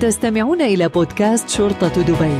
تستمعون إلى بودكاست شرطة دبي.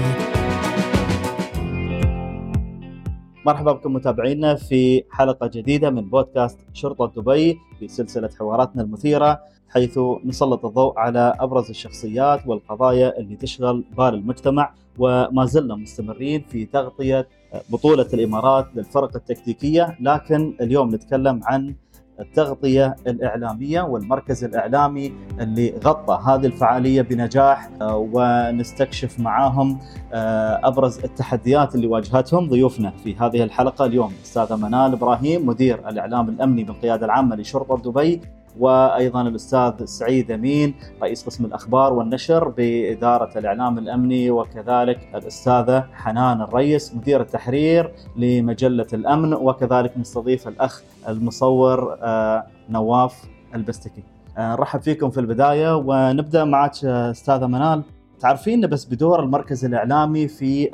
مرحبا بكم متابعينا في حلقة جديدة من بودكاست شرطة دبي في سلسلة حواراتنا المثيرة حيث نسلط الضوء على أبرز الشخصيات والقضايا اللي تشغل بال المجتمع وما زلنا مستمرين في تغطية بطولة الإمارات للفرق التكتيكية لكن اليوم نتكلم عن التغطية الإعلامية والمركز الإعلامي اللي غطى هذه الفعالية بنجاح آه، ونستكشف معاهم آه، أبرز التحديات اللي واجهتهم ضيوفنا في هذه الحلقة اليوم. أستاذة منال إبراهيم مدير الإعلام الأمني بالقيادة العامة لشرطة دبي. وأيضا الأستاذ سعيد أمين رئيس قسم الأخبار والنشر بإدارة الإعلام الأمني وكذلك الأستاذة حنان الريس مدير التحرير لمجلة الأمن وكذلك نستضيف الأخ المصور آه، نواف البستكي. آه، نرحب فيكم في البداية ونبدأ معك أستاذة منال تعرفين بس بدور المركز الإعلامي في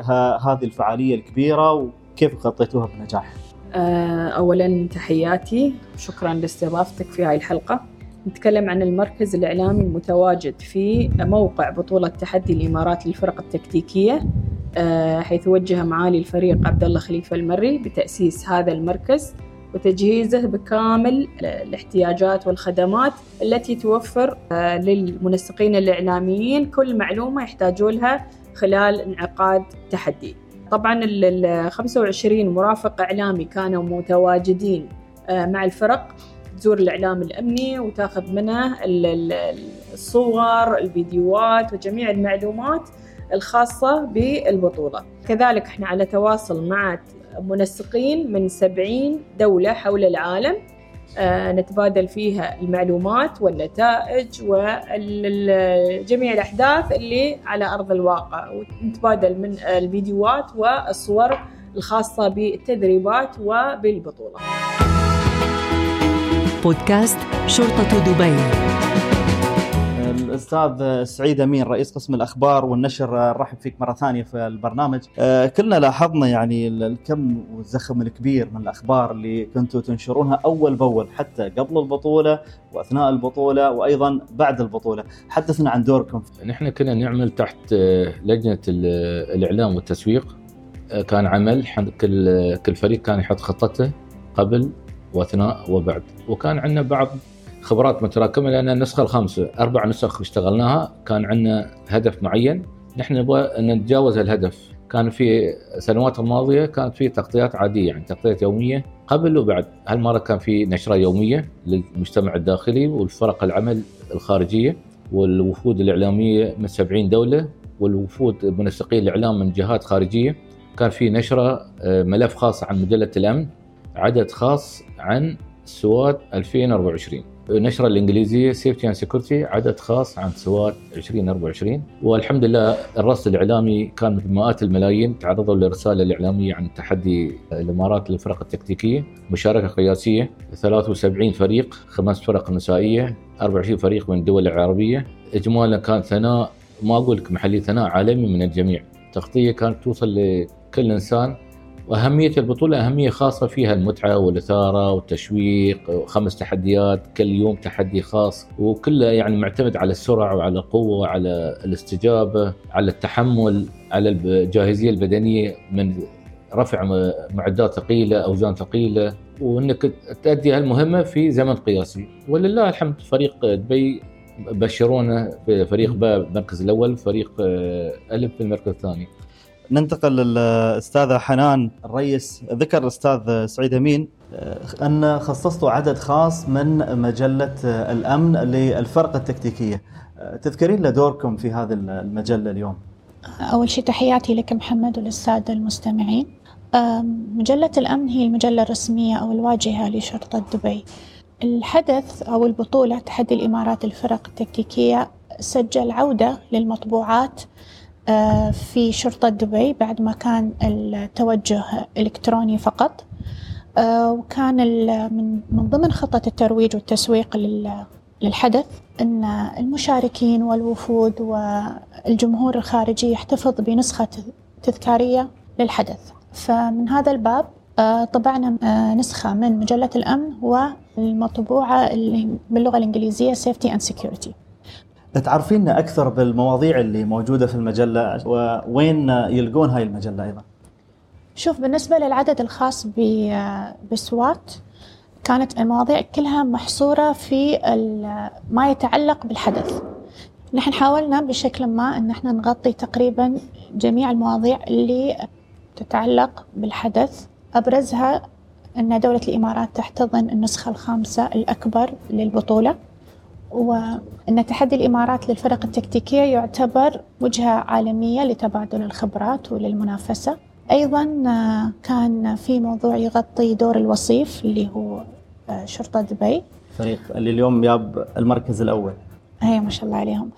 هذه الفعالية الكبيرة وكيف غطيتوها بنجاح؟ آه، أولا تحياتي شكرا لاستضافتك في هاي الحلقة. نتكلم عن المركز الإعلامي المتواجد في موقع بطولة تحدي الإمارات للفرق التكتيكية آه، حيث وجه معالي الفريق عبد الله خليفة المري بتأسيس هذا المركز وتجهيزه بكامل الاحتياجات والخدمات التي توفر آه، للمنسقين الإعلاميين. كل معلومة يحتاجون لها خلال انعقاد تحدي. طبعا ال 25 مرافق إعلامي كانوا متواجدين آه، مع الفرق. تزور الإعلام الأمني وتاخذ منه الصور الفيديوهات وجميع المعلومات الخاصة بالبطولة. كذلك إحنا على تواصل مع منسقين من 70 دولة حول العالم. نتبادل فيها المعلومات والنتائج وجميع الأحداث اللي على أرض الواقع. ونتبادل من الفيديوهات والصور الخاصة بالتدريبات وبالبطولة. بودكاست شرطة دبي. الاستاذ سعيد أمين رئيس قسم الأخبار والنشر نرحب فيك مرة ثانية في البرنامج. آه، كلنا لاحظنا يعني الكم والزخم الكبير من الأخبار اللي كنتوا تنشرونها أول بأول حتى قبل البطولة وأثناء البطولة وأيضا بعد البطولة. حدثنا عن دوركم. نحن كنا نعمل تحت آه، لجنة الإعلام والتسويق. آه، كان عمل كل كل فريق كان يحط خطته قبل وأثناء وبعد. وكان عندنا بعض خبرات متراكمة لأن النسخة الخامسة أربع نسخ اشتغلناها كان عندنا هدف معين. نحن نبغى نتجاوز الهدف. كان في السنوات الماضية كانت في تغطيات عادية يعني تغطيات يومية. قبل وبعد هالمره كان في نشرة يومية للمجتمع الداخلي والفرق العمل الخارجية والوفود الإعلامية من 70 دولة والوفود منسقين الإعلام من جهات خارجية؟ كان في نشرة آه، ملف خاص عن مجلة الأمن عدد خاص عن سواد 2024 النشره الإنجليزية Safety and Security عدد خاص عن SWAT 2024 والحمد لله الرصد الإعلامي كان بمئات الملايين تعرضوا للرسالة الإعلامية عن تحدي الإمارات للفرق التكتيكية. مشاركة قياسية 73 فريق خمس فرق نسائية 24 فريق من الدول العربية. اجمالا كان ثناء ما أقول لك محلي ثناء عالمي من الجميع. تغطية كانت توصل لكل إنسان وأهمية البطولة أهمية خاصة فيها المتعة والإثارة والتشويق خمس تحديات كل يوم تحدي خاص وكله يعني معتمد على السرعة وعلى القوة وعلى الاستجابة على التحمل على الجاهزية البدنية من رفع معدات ثقيلة أوزان ثقيلة وإنك تؤدي هالمهمة في زمن قياسي. ولله الحمد فريق دبي بشرونا فريق باء المركز الأول فريق ألف في المركز الثاني. ننتقل للاستاذه حنان الرئيس. ذكر الاستاذ سعيد أمين أن خصصتوا عدد خاص من مجلة الأمن للفرقة التكتيكية. تذكرين لنا دوركم في هذه المجلة اليوم؟ أول شيء تحياتي لك محمد وللساده المستمعين. مجلة الأمن هي المجلة الرسمية أو الواجهة لشرطة دبي. الحدث أو البطولة تحدي الإمارات الفرق التكتيكية سجل عودة للمطبوعات في شرطة دبي بعد ما كان التوجه إلكتروني فقط. آه، وكان من ضمن خطة الترويج والتسويق للحدث أن المشاركين والوفود والجمهور الخارجي يحتفظ بنسخة تذكارية للحدث. فمن هذا الباب آه، طبعنا نسخة من مجلة الأمن والمطبوعة باللغة الإنجليزية Safety and Security. تعرفينا أكثر بالمواضيع اللي موجودة في المجلة ووين يلقون هاي المجلة أيضا؟ شوف بالنسبة للعدد الخاص بسوات كانت المواضيع كلها محصورة في ما يتعلق بالحدث. نحن حاولنا بشكل ما أن إحنا نغطي تقريبا جميع المواضيع اللي تتعلق بالحدث. أبرزها أن دولة الإمارات تحتضن النسخة الخامسة الأكبر للبطولة. وأن تحدي الإمارات للفرق التكتيكية يعتبر وجهة عالمية لتبادل الخبرات وللمنافسة. أيضا آه، كان في موضوع يغطي دور الوصيف اللي هو آه، شرطة دبي. فريق اللي اليوم جاب المركز الأول. هي ما شاء الله عليهم.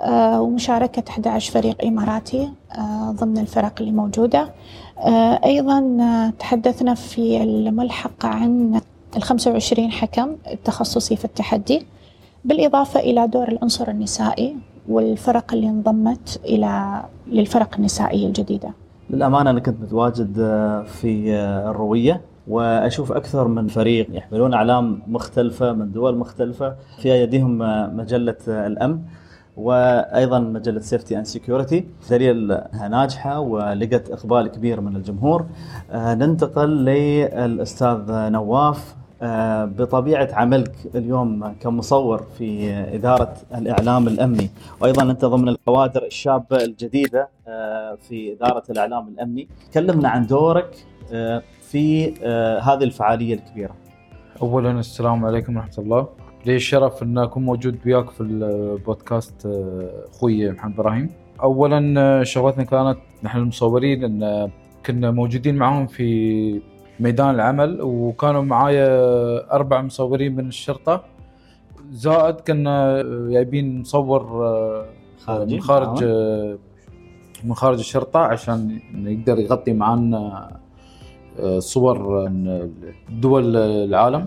آه، ومشاركة 11 فريق إماراتي ضمن الفرق اللي موجودة. أيضا تحدثنا في الملحق عن ال 25 حكم التخصصي في التحدي. بالإضافة إلى دور العنصر النسائي والفرق اللي انضمت إلى للفرق النسائية الجديدة. للأمانة أنا كنت متواجد آه، في آه، الروية وأشوف أكثر من فريق يحملون أعلام مختلفة من دول مختلفة. في ايديهم آه، مجلة الأمن وأيضا مجلة Safety and Security دليل انها ناجحة ولقت إقبال كبير من الجمهور. ننتقل للأستاذ نواف. بطبيعة عملك اليوم كمصور في إدارة الإعلام الأمني. وأيضا أنت ضمن الكوادر الشابة الجديدة آه، في إدارة الإعلام الأمني. كلمنا عن دورك آه، في آه، هذه الفعالية الكبيرة. اولا السلام عليكم ورحمة الله. لي الشرف أن أكون موجود وياك في البودكاست آه، أخوي محمد إبراهيم. اولا آه، شغلتنا كانت نحن المصورين أن كنا موجودين معهم في ميدان العمل وكانوا معايا أربع مصورين من الشرطة. زائد كنا جايبين مصور آه، خارجي. من خارج. آه، من خارج الشرطة عشان يقدر يغطي معنا آه، صور من دول العالم.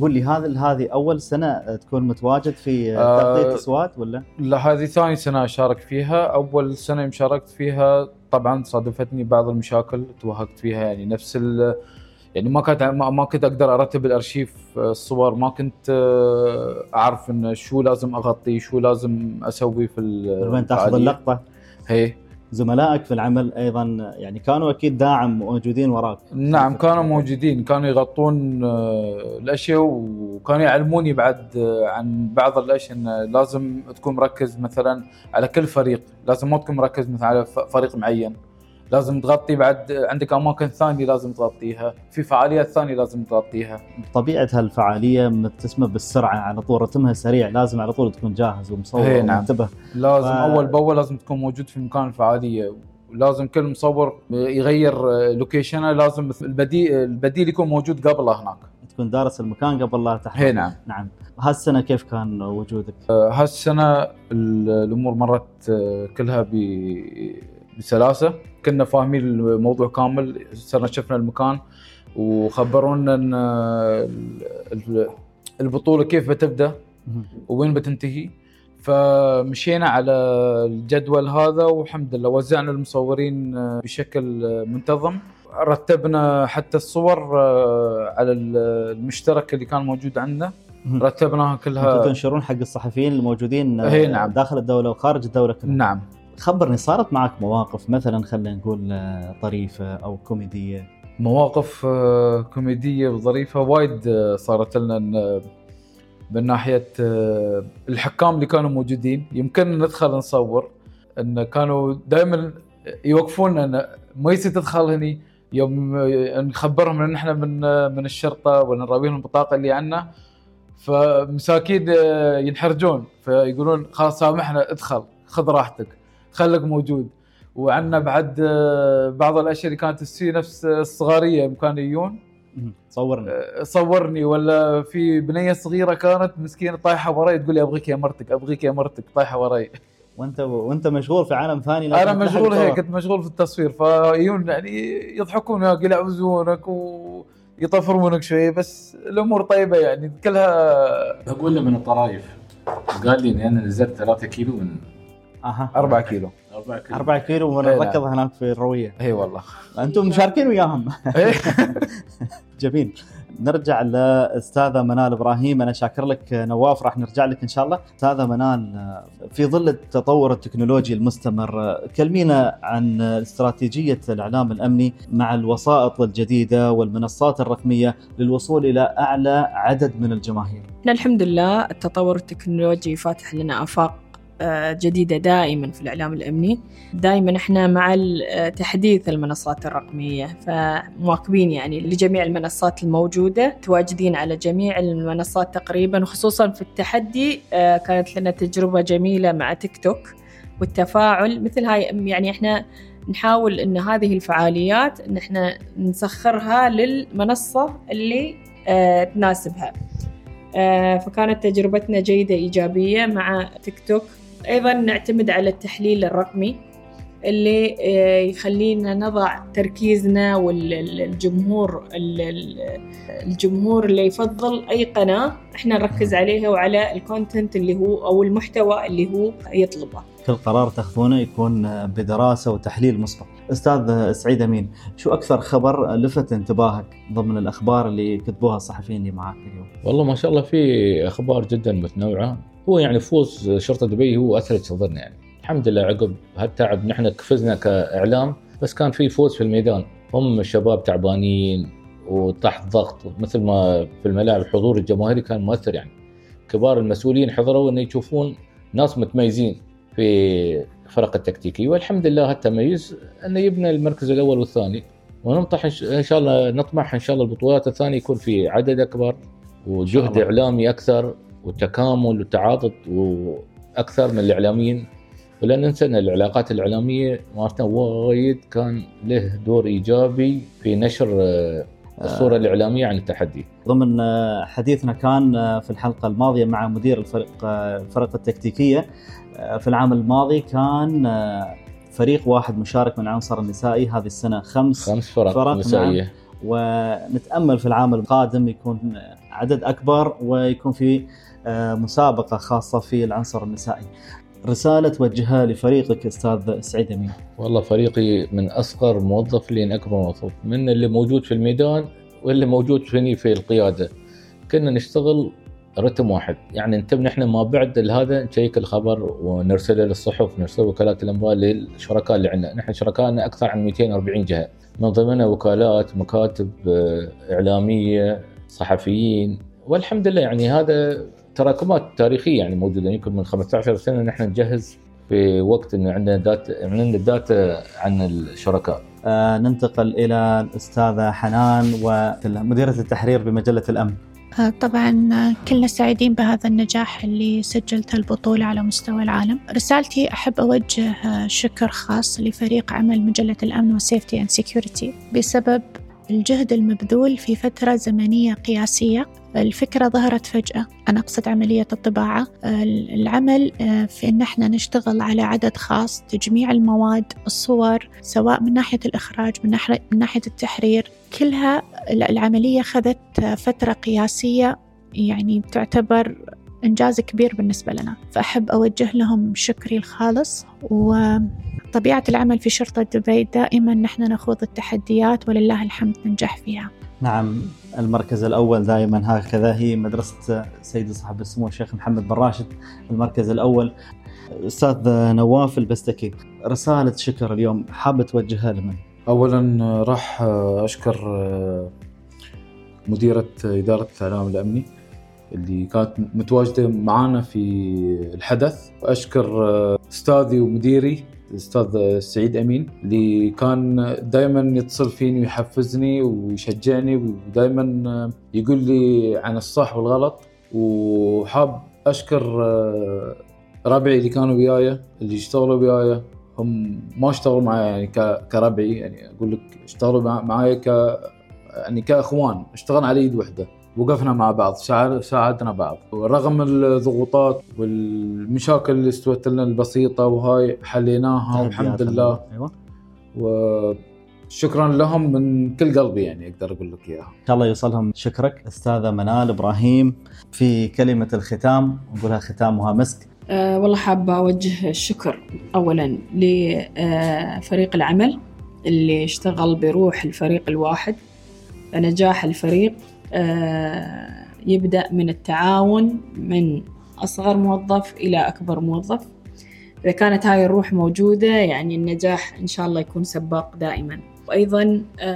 قول لي هذا هذه أول سنة تكون متواجد في آه، تغطية اصوات ولا؟ لا هذه ثاني سنة أشارك فيها سنة يوم شاركت فيها طبعا صادفتني بعض المشاكل توهقت فيها يعني نفس ال يعني ما كنت ما كنت أقدر أرتب الأرشيف آه، الصور ما كنت آه، أعرف إن شو لازم أغطي شو لازم أسوي في وين تأخذ. اللقطة هي زملائك في العمل أيضا يعني كانوا أكيد داعم موجودين وراك. نعم كانوا موجودين كانوا يغطون آه، الأشياء وكانوا يعلموني بعد آه، عن بعض الأشياء انه لازم تكون مركز مثلا على كل فريق لازم ما تكون مركز مثلا على فريق معين. لازم تغطي بعد عندك أماكن ثانية لازم تغطيها في فعاليات ثانية لازم تغطيها. طبيعه هالفعالية متسمة بالسرعة على طول رتمها سريع لازم على طول تكون جاهز ومصور إيه، نعم. ومنتبه لازم ف- أول بأول لازم تكون موجود في مكان الفعالية ولازم كل مصور يغير آه، لوكيشنه لازم البديل البديل يكون موجود قبله هناك. تكون دارس المكان قبل لا تحضر هي نعم. نعم. هالسنة كيف كان وجودك؟ هالسنة ال- الأمور مرت آه، كلها ب- بسلاسة. كنا فاهمين الموضوع كامل صرنا شفنا المكان وخبرونا إن آه، ال- ال- البطولة كيف بتبدأ وين بتنتهي. فمشينا على الجدول هذا والحمد لله وزعنا المصورين آه، بشكل آه، منتظم. رتبنا حتى الصور آه، على ال- المشترك اللي كان موجود عندنا. رتبناها أنتم كلها تنشرون حق الصحفيين الموجودين هي نعم. داخل الدولة وخارج الدولة كلها. نعم. خبرني صارت معك مواقف؟ مثلا خلينا نقول آه، طريفة أو كوميدية. مواقف آه، كوميدية وظريفة وايد آه، صارت لنا إن- من ناحية الحكام اللي كانوا موجودين. يمكن ندخل نصور إن كانوا دائما يوقفونا إن ما يصير تدخل هني. يوم نخبرهم إن إحنا من من الشرطة ولا نراويهم البطاقة اللي عنا. فمساكين ينحرجون. فيقولون خلاص سامحنا ادخل خذ راحتك. خليك موجود. وعندنا بعد آه، بعض الأشياء اللي كانت تصير نفس الصغارية كانوا يجون مهم. صورنا آه، صورني. ولا في بنية صغيرة كانت مسكينة طايحة وراي تقول لي أبغيك يا مرتك أبغيك يا مرتك طايحة وراي. وأنت وأنت مشغول في عالم ثاني أنا مشغول هيك. كنت مشغول في التصوير. فيجون يعني يضحكون وياك يلعبزونك ويطفرونك شوية بس الأمور طيبة يعني كلها أقول له من الطرايف قال لي اني أنا نزلت 3 كيلو من أها. 4 كيلو. 4 كيلو. 4 كيلو إيه،. ونركض هناك في الروية. اي والله. أنتم مشاركين وياهم. إيه. جميل. نرجع لاستاذه منال إبراهيم. أنا شاكر لك نواف راح نرجع لك إن شاء الله. استاذه منال في ظل التطور التكنولوجي المستمر كلمينا عن استراتيجية الإعلام الأمني مع الوسائط الجديدة والمنصات الرقمية للوصول إلى أعلى عدد من الجماهير. الحمد لله التطور التكنولوجي فاتح لنا آفاق جديدة دائما في الإعلام الأمني. دائما إحنا مع تحديث المنصات الرقمية فمواكبين يعني لجميع المنصات الموجودة تواجدين على جميع المنصات تقريبا وخصوصا في التحدي آه، كانت لنا تجربة جميلة مع تيك توك والتفاعل. مثل هاي يعني إحنا نحاول إن هذه الفعاليات إن إحنا نسخرها للمنصة اللي آه تناسبها. آه فكانت تجربتنا جيدة إيجابية مع تيك توك. أيضا نعتمد على التحليل الرقمي اللي آه، يخلينا نضع تركيزنا والجمهور الجمهور اللي يفضل أي قناة إحنا نركز عليها وعلى الكونتنت اللي هو أو المحتوى اللي هو يطلبه. كل قرار تاخذونه يكون بدراسة وتحليل مسبق. أستاذ سعيد أمين شو أكثر خبر لفت انتباهك ضمن الأخبار اللي كتبوها الصحفيين اللي معك اليوم؟ والله ما شاء الله في أخبار جدا متنوعة. هو يعني فوز شرطة دبي هو أثرت صدرنا يعني. الحمد لله عقب هالتعب نحن كفزنا كإعلام بس كان في فوز في الميدان. هم الشباب تعبانين وتحت ضغط مثل ما في الملاعب الحضور الجماهيري كان مؤثر يعني. كبار المسؤولين حضروا إنه يشوفون ناس متميزين. في فرق التكتيكي والحمد لله هالتميز انه يبنى المركز الأول والثاني. ونطمح إن شاء الله نطمح إن شاء الله البطولات الثانية يكون في عدد أكبر وجهد إعلامي أكثر وتكامل وتعاضد وأكثر من الإعلاميين. ولا ننسى أن العلاقات الإعلامية مالتنا وايد كان له دور إيجابي في نشر آه، الصورة آه. الإعلامية عن التحدي. ضمن آه، حديثنا كان في الحلقة الماضية مع مدير الفرق الفرق التكتيكية في العام الماضي كان فريق واحد مشارك من العنصر النسائي هذه السنة خمس خمس فرق, فرق نسائية نعم ونتأمل في العام القادم يكون عدد أكبر ويكون في آه، مسابقة خاصة في العنصر النسائي. رسالة توجهها لفريقك أستاذ سعيد أمين. والله فريقي من أصغر موظف لين أكبر موظف، من اللي موجود في الميدان واللي موجود فيني في القيادة. كنا نشتغل رتم واحد. يعني أنتم نحن ما بعد هذا نشيك الخبر ونرسله للصحف نرسله وكالات الأنباء للشركاء اللي عندنا. نحن شركائنا أكثر عن 240 جهة. من ضمنها وكالات مكاتب إعلامية صحفيين. والحمد لله يعني هذا تراكمات تاريخية يعني موجودة يمكن من 15 سنة نحن نجهز في وقت إنه عندنا data عندنا data عن الشركاء. آه ننتقل إلى الأستاذة حنان ومديرة التحرير بمجلة الأمن. آه، طبعا آه، كلنا سعيدين بهذا النجاح اللي سجلته البطولة على مستوى العالم رسالتي أحب أوجه آه، شكر خاص لفريق عمل مجلة الأمن والسيفتي أند سيكوريتي بسبب الجهد المبذول في فترة زمنية قياسية الفكرة ظهرت فجأة. أنا أقصد عملية الطباعة. العمل في أن إحنا نشتغل على عدد خاص تجميع المواد الصور سواء من ناحية الإخراج من ناحية, التحرير. كلها العملية خذت فترة قياسية يعني تعتبر إنجاز كبير بالنسبة لنا. فأحب أوجه لهم شكري الخالص. وطبيعة العمل في شرطة دبي دائما نحن نخوض التحديات ولله الحمد ننجح فيها. نعم المركز الأول دائما هكذا. هي مدرسة سيدي صاحب السمو الشيخ محمد بن راشد المركز الأول. أستاذ نواف البستكي رسالة شكر اليوم حابة توجهها لمن؟ اولا راح أشكر مديرة إدارة الإعلام الأمني اللي كانت متواجدة معنا في الحدث. وأشكر أستاذي ومديري الاستاذ سعيد أمين اللي كان دائما يتصل فيني ويحفزني ويشجعني ودائما يقول لي عن الصح والغلط. وحاب أشكر ربعي اللي كانوا وياي اللي اشتغلوا وياي. هم ما اشتغلوا معي يعني كربعي يعني أقول لك اشتغلوا معي ك يعني كأخوان اشتغلنا على إيد وحدة. وقفنا مع بعض ساعدنا بعض. رغم الضغوطات والمشاكل اللي استوت لنا البسيطة وهاي حليناها والحمد لله. أيوه. وشكرا لهم من كل قلبي يعني أقدر أقول لك إياها. إن شاء الله يوصلهم شكرك أستاذة منال إبراهيم في كلمة الختام. نقولها ختامها مسك. أه والله حابة أوجه الشكر أولا لفريق العمل اللي اشتغل بروح الفريق الواحد. نجاح الفريق يبدأ من التعاون من أصغر موظف إلى أكبر موظف. إذا كانت هاي الروح موجودة يعني النجاح إن شاء الله يكون سباق دائما. وأيضا